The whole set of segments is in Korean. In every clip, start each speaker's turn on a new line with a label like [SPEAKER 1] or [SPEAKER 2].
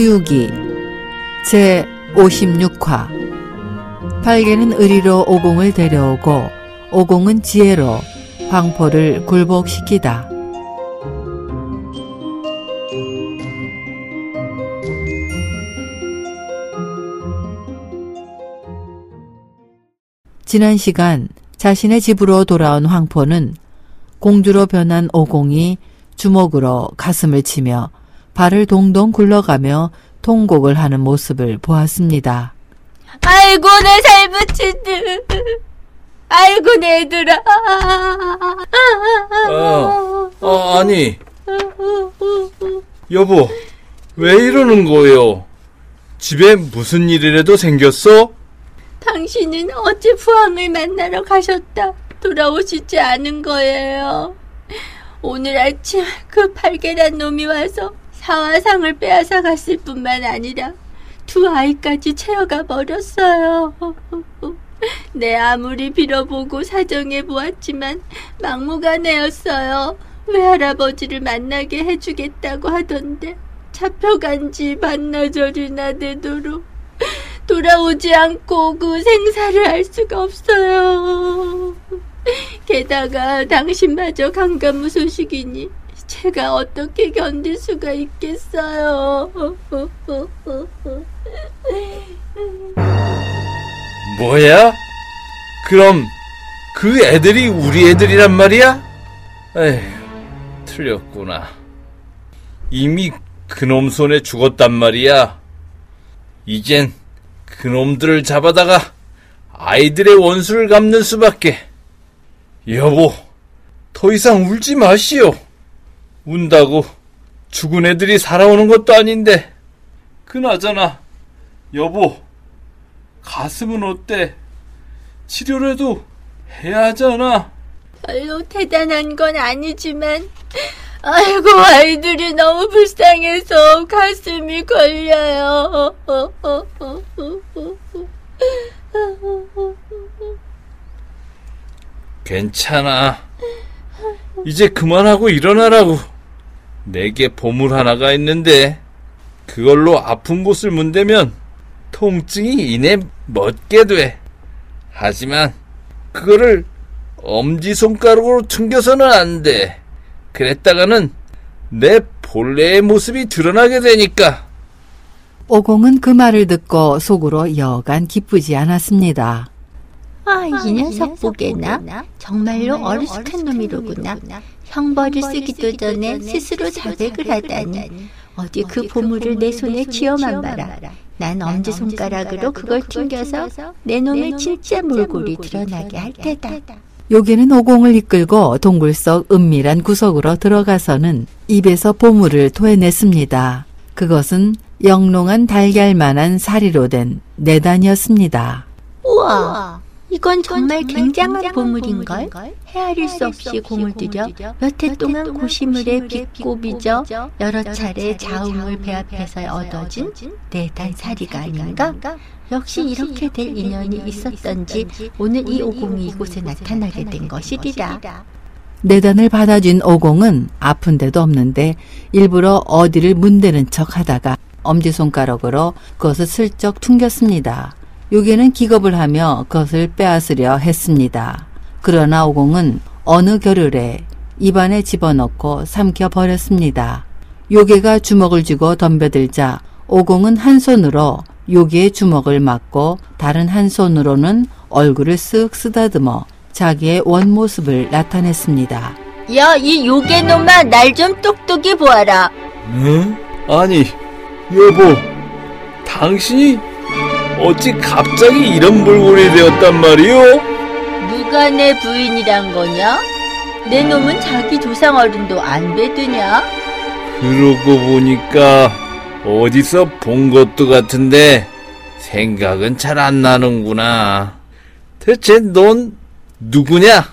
[SPEAKER 1] 서유기 제 56화 팔개는 의리로 오공을 데려오고 오공은 지혜로 황포를 굴복시키다. 지난 시간 자신의 집으로 돌아온 황포는 공주로 변한 오공이 주먹으로 가슴을 치며 발을 동동 굴러가며 통곡을 하는 모습을 보았습니다.
[SPEAKER 2] 아이고 내 살붙이들 아이고 내들아
[SPEAKER 3] 어, 어, 아니 여보 왜 이러는 거예요? 집에 무슨 일이라도 생겼어?
[SPEAKER 2] 당신은 어제 부항을 만나러 가셨다 돌아오시지 않은 거예요 오늘 아침 그 팔계란 놈이 와서 사화상을 빼앗아 갔을 뿐만 아니라 두 아이까지 채워가 버렸어요. 내 아무리 빌어보고 사정해 보았지만 막무가내였어요. 외할아버지를 만나게 해주겠다고 하던데 잡혀간 지 반나절이나 되도록 돌아오지 않고 그 생사를 알 수가 없어요. 게다가 당신마저 강간무 소식이니 제가 어떻게 견딜 수가 있겠어요.
[SPEAKER 3] 뭐야? 그럼 그 애들이 우리 애들이란 말이야? 에휴, 틀렸구나. 이미 그놈 손에 죽었단 말이야. 이젠 그놈들을 잡아다가 아이들의 원수를 갚는 수밖에. 여보, 더 이상 울지 마시오. 운다고 죽은 애들이 살아오는 것도 아닌데. 그나저나, 여보, 가슴은 어때? 치료라도 해야 하잖아.
[SPEAKER 2] 별로 대단한 건 아니지만, 아이고, 아이들이 너무 불쌍해서 가슴이 걸려요.
[SPEAKER 3] 괜찮아. 이제 그만하고 일어나라고. 내게 보물 하나가 있는데, 그걸로 아픈 곳을 문대면 통증이 이내 멎게 돼. 하지만, 그거를 엄지손가락으로 튕겨서는 안 돼. 그랬다가는 내 본래의 모습이 드러나게 되니까.
[SPEAKER 1] 오공은 그 말을 듣고 속으로 여간 기쁘지 않았습니다.
[SPEAKER 2] 아, 이 녀석 보게나 정말로 어리숙한 놈이로구나. 형벌을 쓰기도 전에 스스로 자백을 하다니. 어디 그 보물을 내 손에 쥐어만 봐라. 난 엄지손가락으로 그걸 튕겨서 내 놈의 진짜 몰골이 드러나게 할 테다.
[SPEAKER 1] 요괴는 오공을 이끌고 동굴 속 은밀한 구석으로 들어가서는 입에서 보물을 토해냈습니다. 그것은 영롱한 달걀만한 사리로 된 내단이었습니다.
[SPEAKER 2] 우와, 이건 정말 굉장한 보물인걸? 헤아릴 수 없이 공을 들여 몇 해 동안 고시물에 빚고 빚어 여러 차례 자웅을 배합해서 얻어진 내단 사리가 아닌가? 역시 이렇게 될 인연이 있었던지 오늘 이 오공이 이곳에 나타나게 된 것이리라.
[SPEAKER 1] 내단을 받아준 오공은 아픈 데도 없는데 일부러 어디를 문대는 척 하다가 엄지손가락으로 그것을 슬쩍 퉁겼습니다. 요괴는 기겁을 하며 그것을 빼앗으려 했습니다. 그러나 오공은 어느 겨를에 입안에 집어넣고 삼켜 버렸습니다. 요괴가 주먹을 쥐고 덤벼들자 오공은 한 손으로 요괴의 주먹을 막고 다른 한 손으로는 얼굴을 쓱 쓰다듬어 자기의 원모습을 나타냈습니다.
[SPEAKER 2] 야, 이 요괴놈아, 날 좀 똑똑히 보아라.
[SPEAKER 3] 응? 아니, 여보, 당신이 어찌 갑자기 이런 몰골이 되었단 말이오?
[SPEAKER 2] 누가 내 부인이란 거냐? 내 놈은 자기 조상 어른도 안 배드냐?
[SPEAKER 3] 그러고 보니까 어디서 본 것도 같은데 생각은 잘 안 나는구나. 대체 넌 누구냐?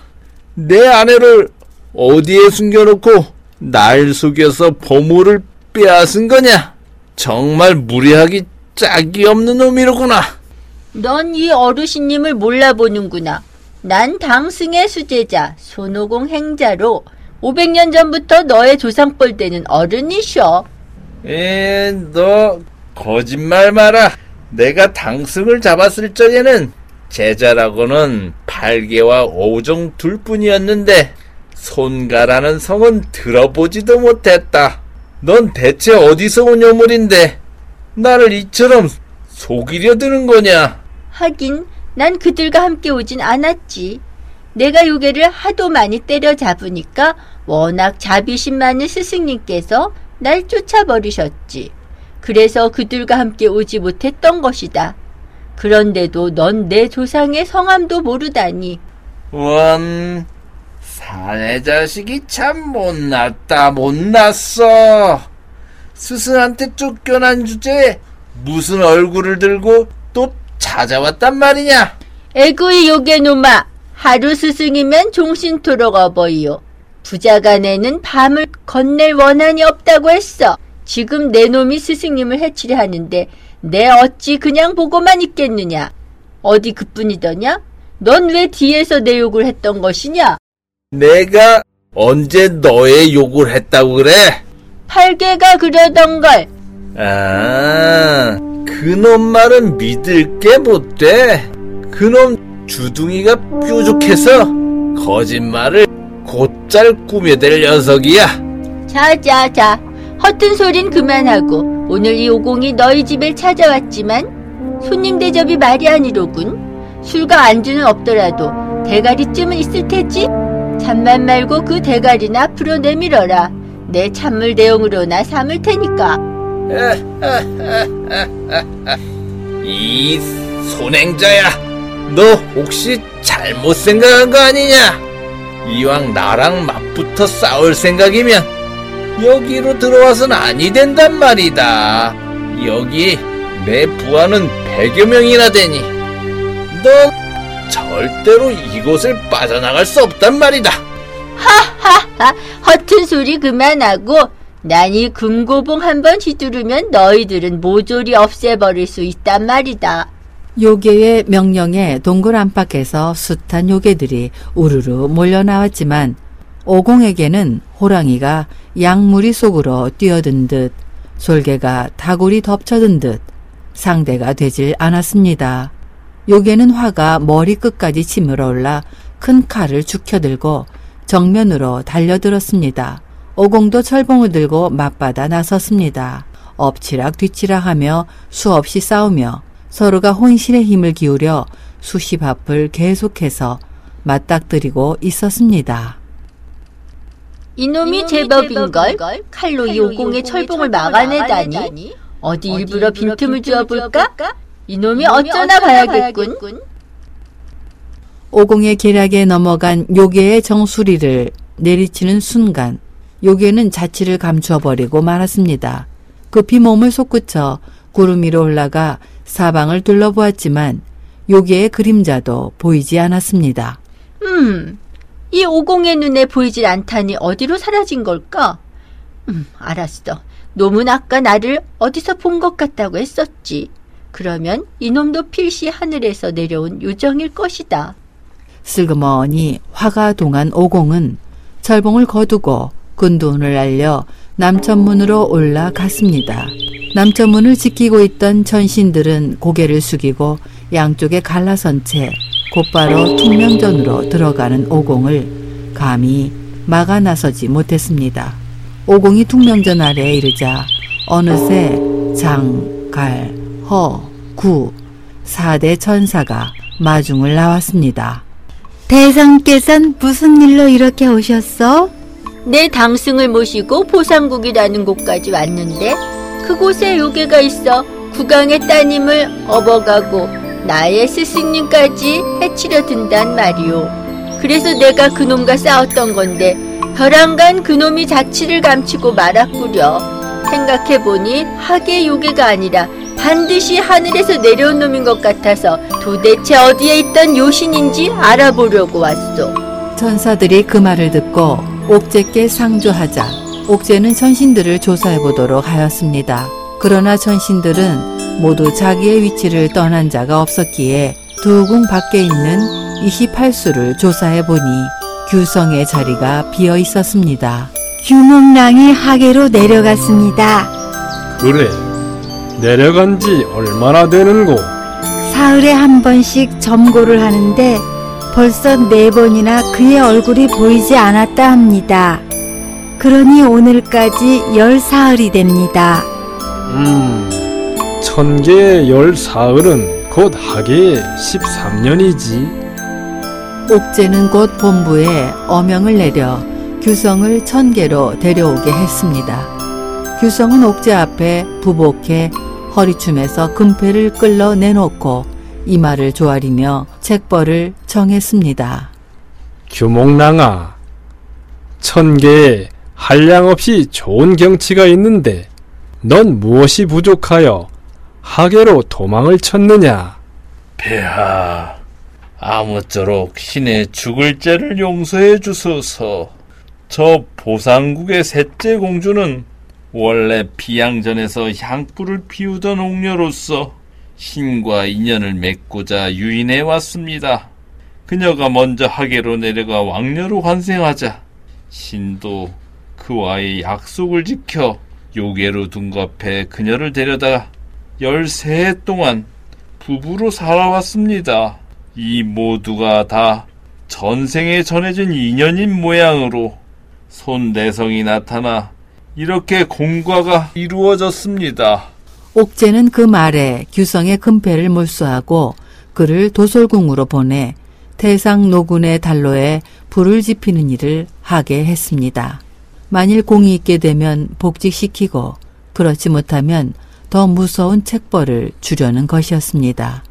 [SPEAKER 3] 내 아내를 어디에 숨겨놓고 날 속여서 보물을 빼앗은 거냐? 정말 무례하기 짝이 없는 놈이로구나.
[SPEAKER 2] 넌 이 어르신님을 몰라보는구나. 난 당승의 수제자, 손오공 행자로 500년 전부터 너의 조상뻘 되는 어른이셔.
[SPEAKER 3] 에, 너 거짓말 마라. 내가 당승을 잡았을 적에는 제자라고는 팔개와 오종 둘뿐이었는데 손가라는 성은 들어보지도 못했다. 넌 대체 어디서 온 요물인데 나를 이처럼 속이려 드는 거냐?
[SPEAKER 2] 하긴 난 그들과 함께 오진 않았지. 내가 요괴를 하도 많이 때려잡으니까 워낙 자비심 많은 스승님께서 날 쫓아버리셨지. 그래서 그들과 함께 오지 못했던 것이다. 그런데도 넌 내 조상의 성함도 모르다니.
[SPEAKER 3] 원 사내 자식이 참 못났다 못났어 스승한테 쫓겨난 주제에 무슨 얼굴을 들고 또 찾아왔단 말이냐
[SPEAKER 2] 에구이 요괴놈아, 하루 스승이면 종신토록 어버이요. 부자간에는 밤을 건넬 원한이 없다고 했어. 지금 내 놈이 스승님을 해치려 하는데 내 어찌 그냥 보고만 있겠느냐? 어디 그뿐이더냐? 넌 왜 뒤에서 내 욕을 했던 것이냐?
[SPEAKER 3] 내가 언제 너의 욕을 했다고 그래?
[SPEAKER 2] 팔개가 그러던 걸.
[SPEAKER 3] 아, 그놈 말은 믿을 게 못돼. 그놈 주둥이가 뾰족해서 거짓말을 곧잘 꾸며댈 녀석이야.
[SPEAKER 2] 자자자, 허튼 소린 그만하고 오늘 이 오공이 너희 집에 찾아왔지만 손님 대접이 말이 아니로군. 술과 안주는 없더라도 대가리쯤은 있을 테지? 잠만 말고 그 대가리나 앞으로 내밀어라. 내 찬물 대용으로 나 삼을 테니까.
[SPEAKER 3] 이 손행자야, 너 혹시 잘못 생각한 거 아니냐? 이왕 나랑 맞붙어 싸울 생각이면 여기로 들어와선 아니 된단 말이다. 여기 내 부하는 100여 명이나 되니 넌 절대로 이곳을 빠져나갈 수 없단 말이다.
[SPEAKER 2] 하하하, 허튼 소리 그만하고 난 이 금고봉 한 번 휘두르면 너희들은 모조리 없애버릴 수 있단 말이다.
[SPEAKER 1] 요괴의 명령에 동굴 안팎에서 숱한 요괴들이 우르르 몰려 나왔지만 오공에게는 호랑이가 양무리 속으로 뛰어든 듯 솔개가 다구리 덮쳐든 듯 상대가 되질 않았습니다. 요괴는 화가 머리 끝까지 치밀어 올라 큰 칼을 죽혀들고 정면으로 달려들었습니다. 오공도 철봉을 들고 맞받아 나섰습니다. 엎치락 뒤치락 하며 수없이 싸우며 서로가 혼신의 힘을 기울여 수십 앞을 계속해서 맞닥뜨리고 있었습니다.
[SPEAKER 2] 이놈이 제법인걸 칼로 이 오공의 철봉을 막아내다니 어디 일부러 빈틈을 주어볼까? 이놈이 어쩌나 봐야겠군.
[SPEAKER 1] 오공의 계략에 넘어간 요괴의 정수리를 내리치는 순간 요괴는 자취를 감추어 버리고 말았습니다. 급히 몸을 솟구쳐 구름 위로 올라가 사방을 둘러보았지만 요괴의 그림자도 보이지 않았습니다.
[SPEAKER 2] 음, 이 오공의 눈에 보이질 않다니 어디로 사라진 걸까? 음, 알았어. 놈은 아까 나를 어디서 본 것 같다고 했었지. 그러면 이놈도 필시 하늘에서 내려온 요정일 것이다.
[SPEAKER 1] 슬그머니 화가 동한 오공은 철봉을 거두고 근두운을 알려 남천문으로 올라갔습니다. 남천문을 지키고 있던 전신들은 고개를 숙이고 양쪽에 갈라선 채 곧바로 퉁명전으로 들어가는 오공을 감히 막아 나서지 못했습니다. 오공이 퉁명전 아래에 이르자 어느새 장, 갈, 허, 구, 사대 천사가 마중을 나왔습니다.
[SPEAKER 4] 대상께선 무슨 일로 이렇게 오셨어?
[SPEAKER 2] 내 당승을 모시고 보상국이라는 곳까지 왔는데 그곳에 요괴가 있어 국왕의 따님을 업어가고 나의 스승님까지 해치려 든단 말이오. 그래서 내가 그놈과 싸웠던 건데 벼랑간 그놈이 자취를 감추고 말았구려. 생각해보니 하계 요괴가 아니라 반드시 하늘에서 내려온 놈인 것 같아서 도대체 어디에 있던 요신인지 알아보려고 왔소.
[SPEAKER 1] 천사들이 그 말을 듣고 옥제께 상조하자 옥제는 천신들을 조사해 보도록 하였습니다. 그러나 천신들은 모두 자기의 위치를 떠난 자가 없었기에 두 궁 밖에 있는 28수를 조사해 보니 규성의 자리가 비어 있었습니다.
[SPEAKER 4] 규몽랑이 하계로 내려갔습니다.
[SPEAKER 5] 그래. 내려간 지 얼마나 되는고?
[SPEAKER 4] 사흘에 한 번씩 점고를 하는데 벌써 네 번이나 그의 얼굴이 보이지 않았다 합니다. 그러니 오늘까지 열 사흘이 됩니다.
[SPEAKER 5] 음, 천계의 열 사흘은 곧 하계의 13년이지.
[SPEAKER 1] 옥제는 곧 본부에 어명을 내려 규성을 천계로 데려오게 했습니다. 규성은 옥제 앞에 부복해 허리춤에서 금패를 끌러 내놓고 이마를 조아리며 책벌을 정했습니다.
[SPEAKER 5] 규목랑아, 천계에 한량 없이 좋은 경치가 있는데 넌 무엇이 부족하여 하계로 도망을 쳤느냐?
[SPEAKER 3] 폐하, 아무쪼록 신의 죽을 죄를 용서해 주소서. 저 보상국의 셋째 공주는 원래 비양전에서 향불을 피우던 옥녀로서 신과 인연을 맺고자 유인해 왔습니다. 그녀가 먼저 하계로 내려가 왕녀로 환생하자 신도 그와의 약속을 지켜 요괴로 둔갑해 그녀를 데려다 13해 동안 부부로 살아왔습니다. 이 모두가 다 전생에 전해진 인연인 모양으로 손내성이 나타나 이렇게 공과가 이루어졌습니다.
[SPEAKER 1] 옥제는 그 말에 규성의 금패를 몰수하고 그를 도솔궁으로 보내 태상 노군의 달로에 불을 지피는 일을 하게 했습니다. 만일 공이 있게 되면 복직시키고 그렇지 못하면 더 무서운 책벌을 주려는 것이었습니다.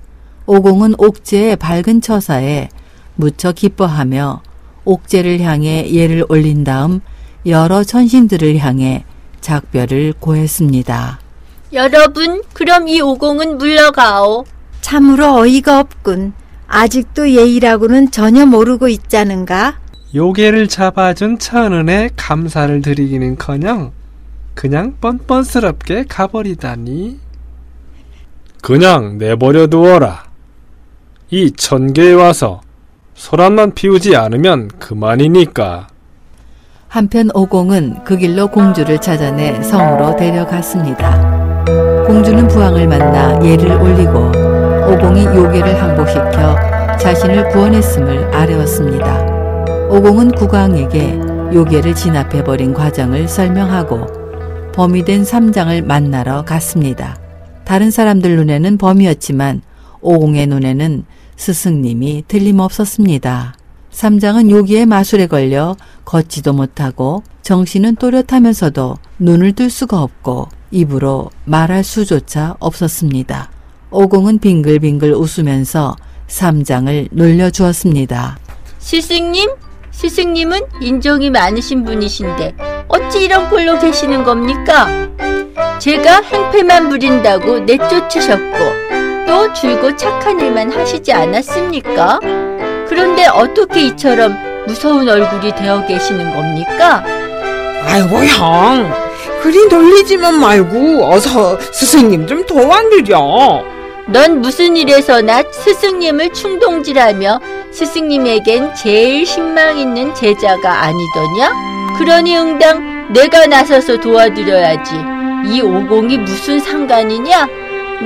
[SPEAKER 1] 오공은 옥제의 밝은 처사에 무척 기뻐하며 옥제를 향해 예를 올린 다음 여러 천신들을 향해 작별을 고했습니다.
[SPEAKER 2] 여러분, 그럼 이 오공은 물러가오.
[SPEAKER 4] 참으로 어이가 없군. 아직도 예의라고는 전혀 모르고 있자는가?
[SPEAKER 5] 요괴를 잡아준 천은에 감사를 드리기는커녕 그냥 뻔뻔스럽게 가버리다니. 그냥 내버려 두어라. 이 천계에 와서 소란만 피우지 않으면 그만이니까.
[SPEAKER 1] 한편 오공은 그 길로 공주를 찾아내 성으로 데려갔습니다. 공주는 부왕을 만나 예를 올리고 오공이 요괴를 항복시켜 자신을 구원했음을 아뢰었습니다. 오공은 국왕에게 요괴를 진압해버린 과정을 설명하고 범이 된 삼장을 만나러 갔습니다. 다른 사람들 눈에는 범이었지만 오공의 눈에는 스승님이 틀림없었습니다. 삼장은 요기의 마술에 걸려 걷지도 못하고 정신은 또렷하면서도 눈을 뜰 수가 없고 입으로 말할 수조차 없었습니다. 오공은 빙글빙글 웃으면서 삼장을 놀려주었습니다.
[SPEAKER 2] 스승님? 스승님은 인정이 많으신 분이신데 어찌 이런 꼴로 계시는 겁니까? 제가 행패만 부린다고 내쫓으셨고 또 줄곧 착한 일만 하시지 않았습니까? 그런데 어떻게 이처럼 무서운 얼굴이 되어 계시는 겁니까?
[SPEAKER 6] 아이고 형 그리 놀리지만 말고 어서 스승님 좀 도와드려
[SPEAKER 2] 넌 무슨 일에서나 스승님을 충동질하며 스승님에겐 제일 신망 있는 제자가 아니더냐? 그러니 응당 내가 나서서 도와드려야지. 이 오공이 무슨 상관이냐?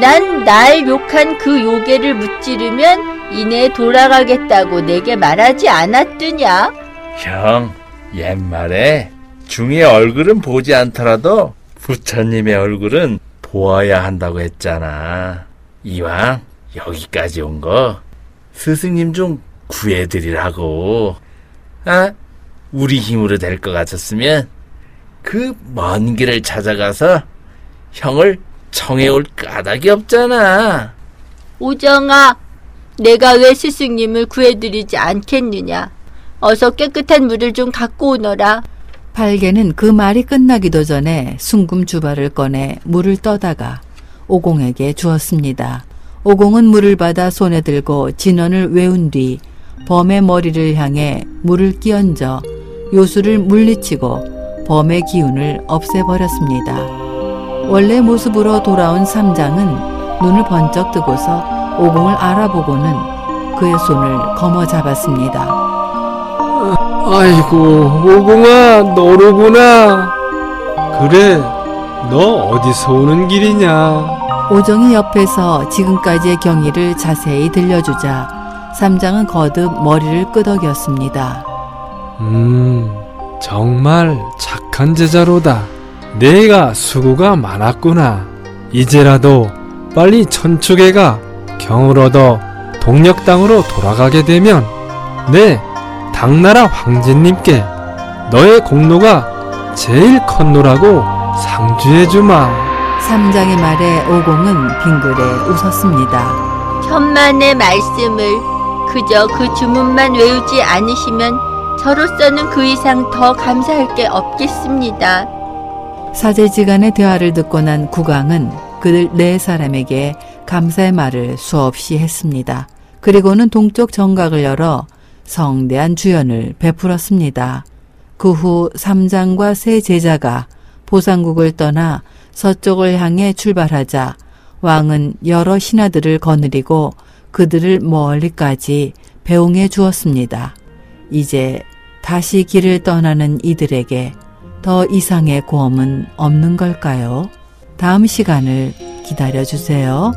[SPEAKER 2] 난 날 욕한 그 요괴를 무찌르면 이내 돌아가겠다고 내게 말하지 않았더냐?
[SPEAKER 3] 형, 옛말에 중의 얼굴은 보지 않더라도 부처님의 얼굴은 보아야 한다고 했잖아. 이왕 여기까지 온 거 스승님 좀 구해드리라고. 아, 우리 힘으로 될 것 같았으면 그 먼 길을 찾아가서 형을 청해올 까닭이 없잖아.
[SPEAKER 2] 오정아, 내가 왜 스승님을 구해드리지 않겠느냐? 어서 깨끗한 물을 좀 갖고 오너라.
[SPEAKER 1] 팔개는 그 말이 끝나기도 전에 숭금 주발을 꺼내 물을 떠다가 오공에게 주었습니다. 오공은 물을 받아 손에 들고 진언을 외운 뒤 범의 머리를 향해 물을 끼얹어 요술을 물리치고 범의 기운을 없애버렸습니다. 원래 모습으로 돌아온 삼장은 눈을 번쩍 뜨고서 오공을 알아보고는 그의 손을 거머 잡았습니다.
[SPEAKER 5] 아이고, 오공아, 너로구나. 그래, 너 어디서 오는 길이냐?
[SPEAKER 1] 오정이 옆에서 지금까지의 경위를 자세히 들려주자 삼장은 거듭 머리를 끄덕였습니다.
[SPEAKER 5] 음, 정말 착한 제자로다. 내가 수고가 많았구나. 이제라도 빨리 천축에 가 경을 얻어 동력 땅으로 돌아가게 되면 내 당나라 황제님께 너의 공로가 제일 컸노라고 상주해 주마.
[SPEAKER 1] 삼장의 말에 오공은 빙그레 웃었습니다.
[SPEAKER 2] 천만의 말씀을 그저 그 주문만 외우지 않으시면 저로서는 그 이상 더 감사할 게 없겠습니다.
[SPEAKER 1] 사제지간의 대화를 듣고 난 국왕은 그들 네 사람에게 감사의 말을 수없이 했습니다. 그리고는 동쪽 정각을 열어 성대한 주연을 베풀었습니다. 그후 삼장과 세 제자가 보상국을 떠나 서쪽을 향해 출발하자 왕은 여러 신하들을 거느리고 그들을 멀리까지 배웅해 주었습니다. 이제 다시 길을 떠나는 이들에게 더 이상의 고험은 없는 걸까요? 다음 시간을 기다려 주세요.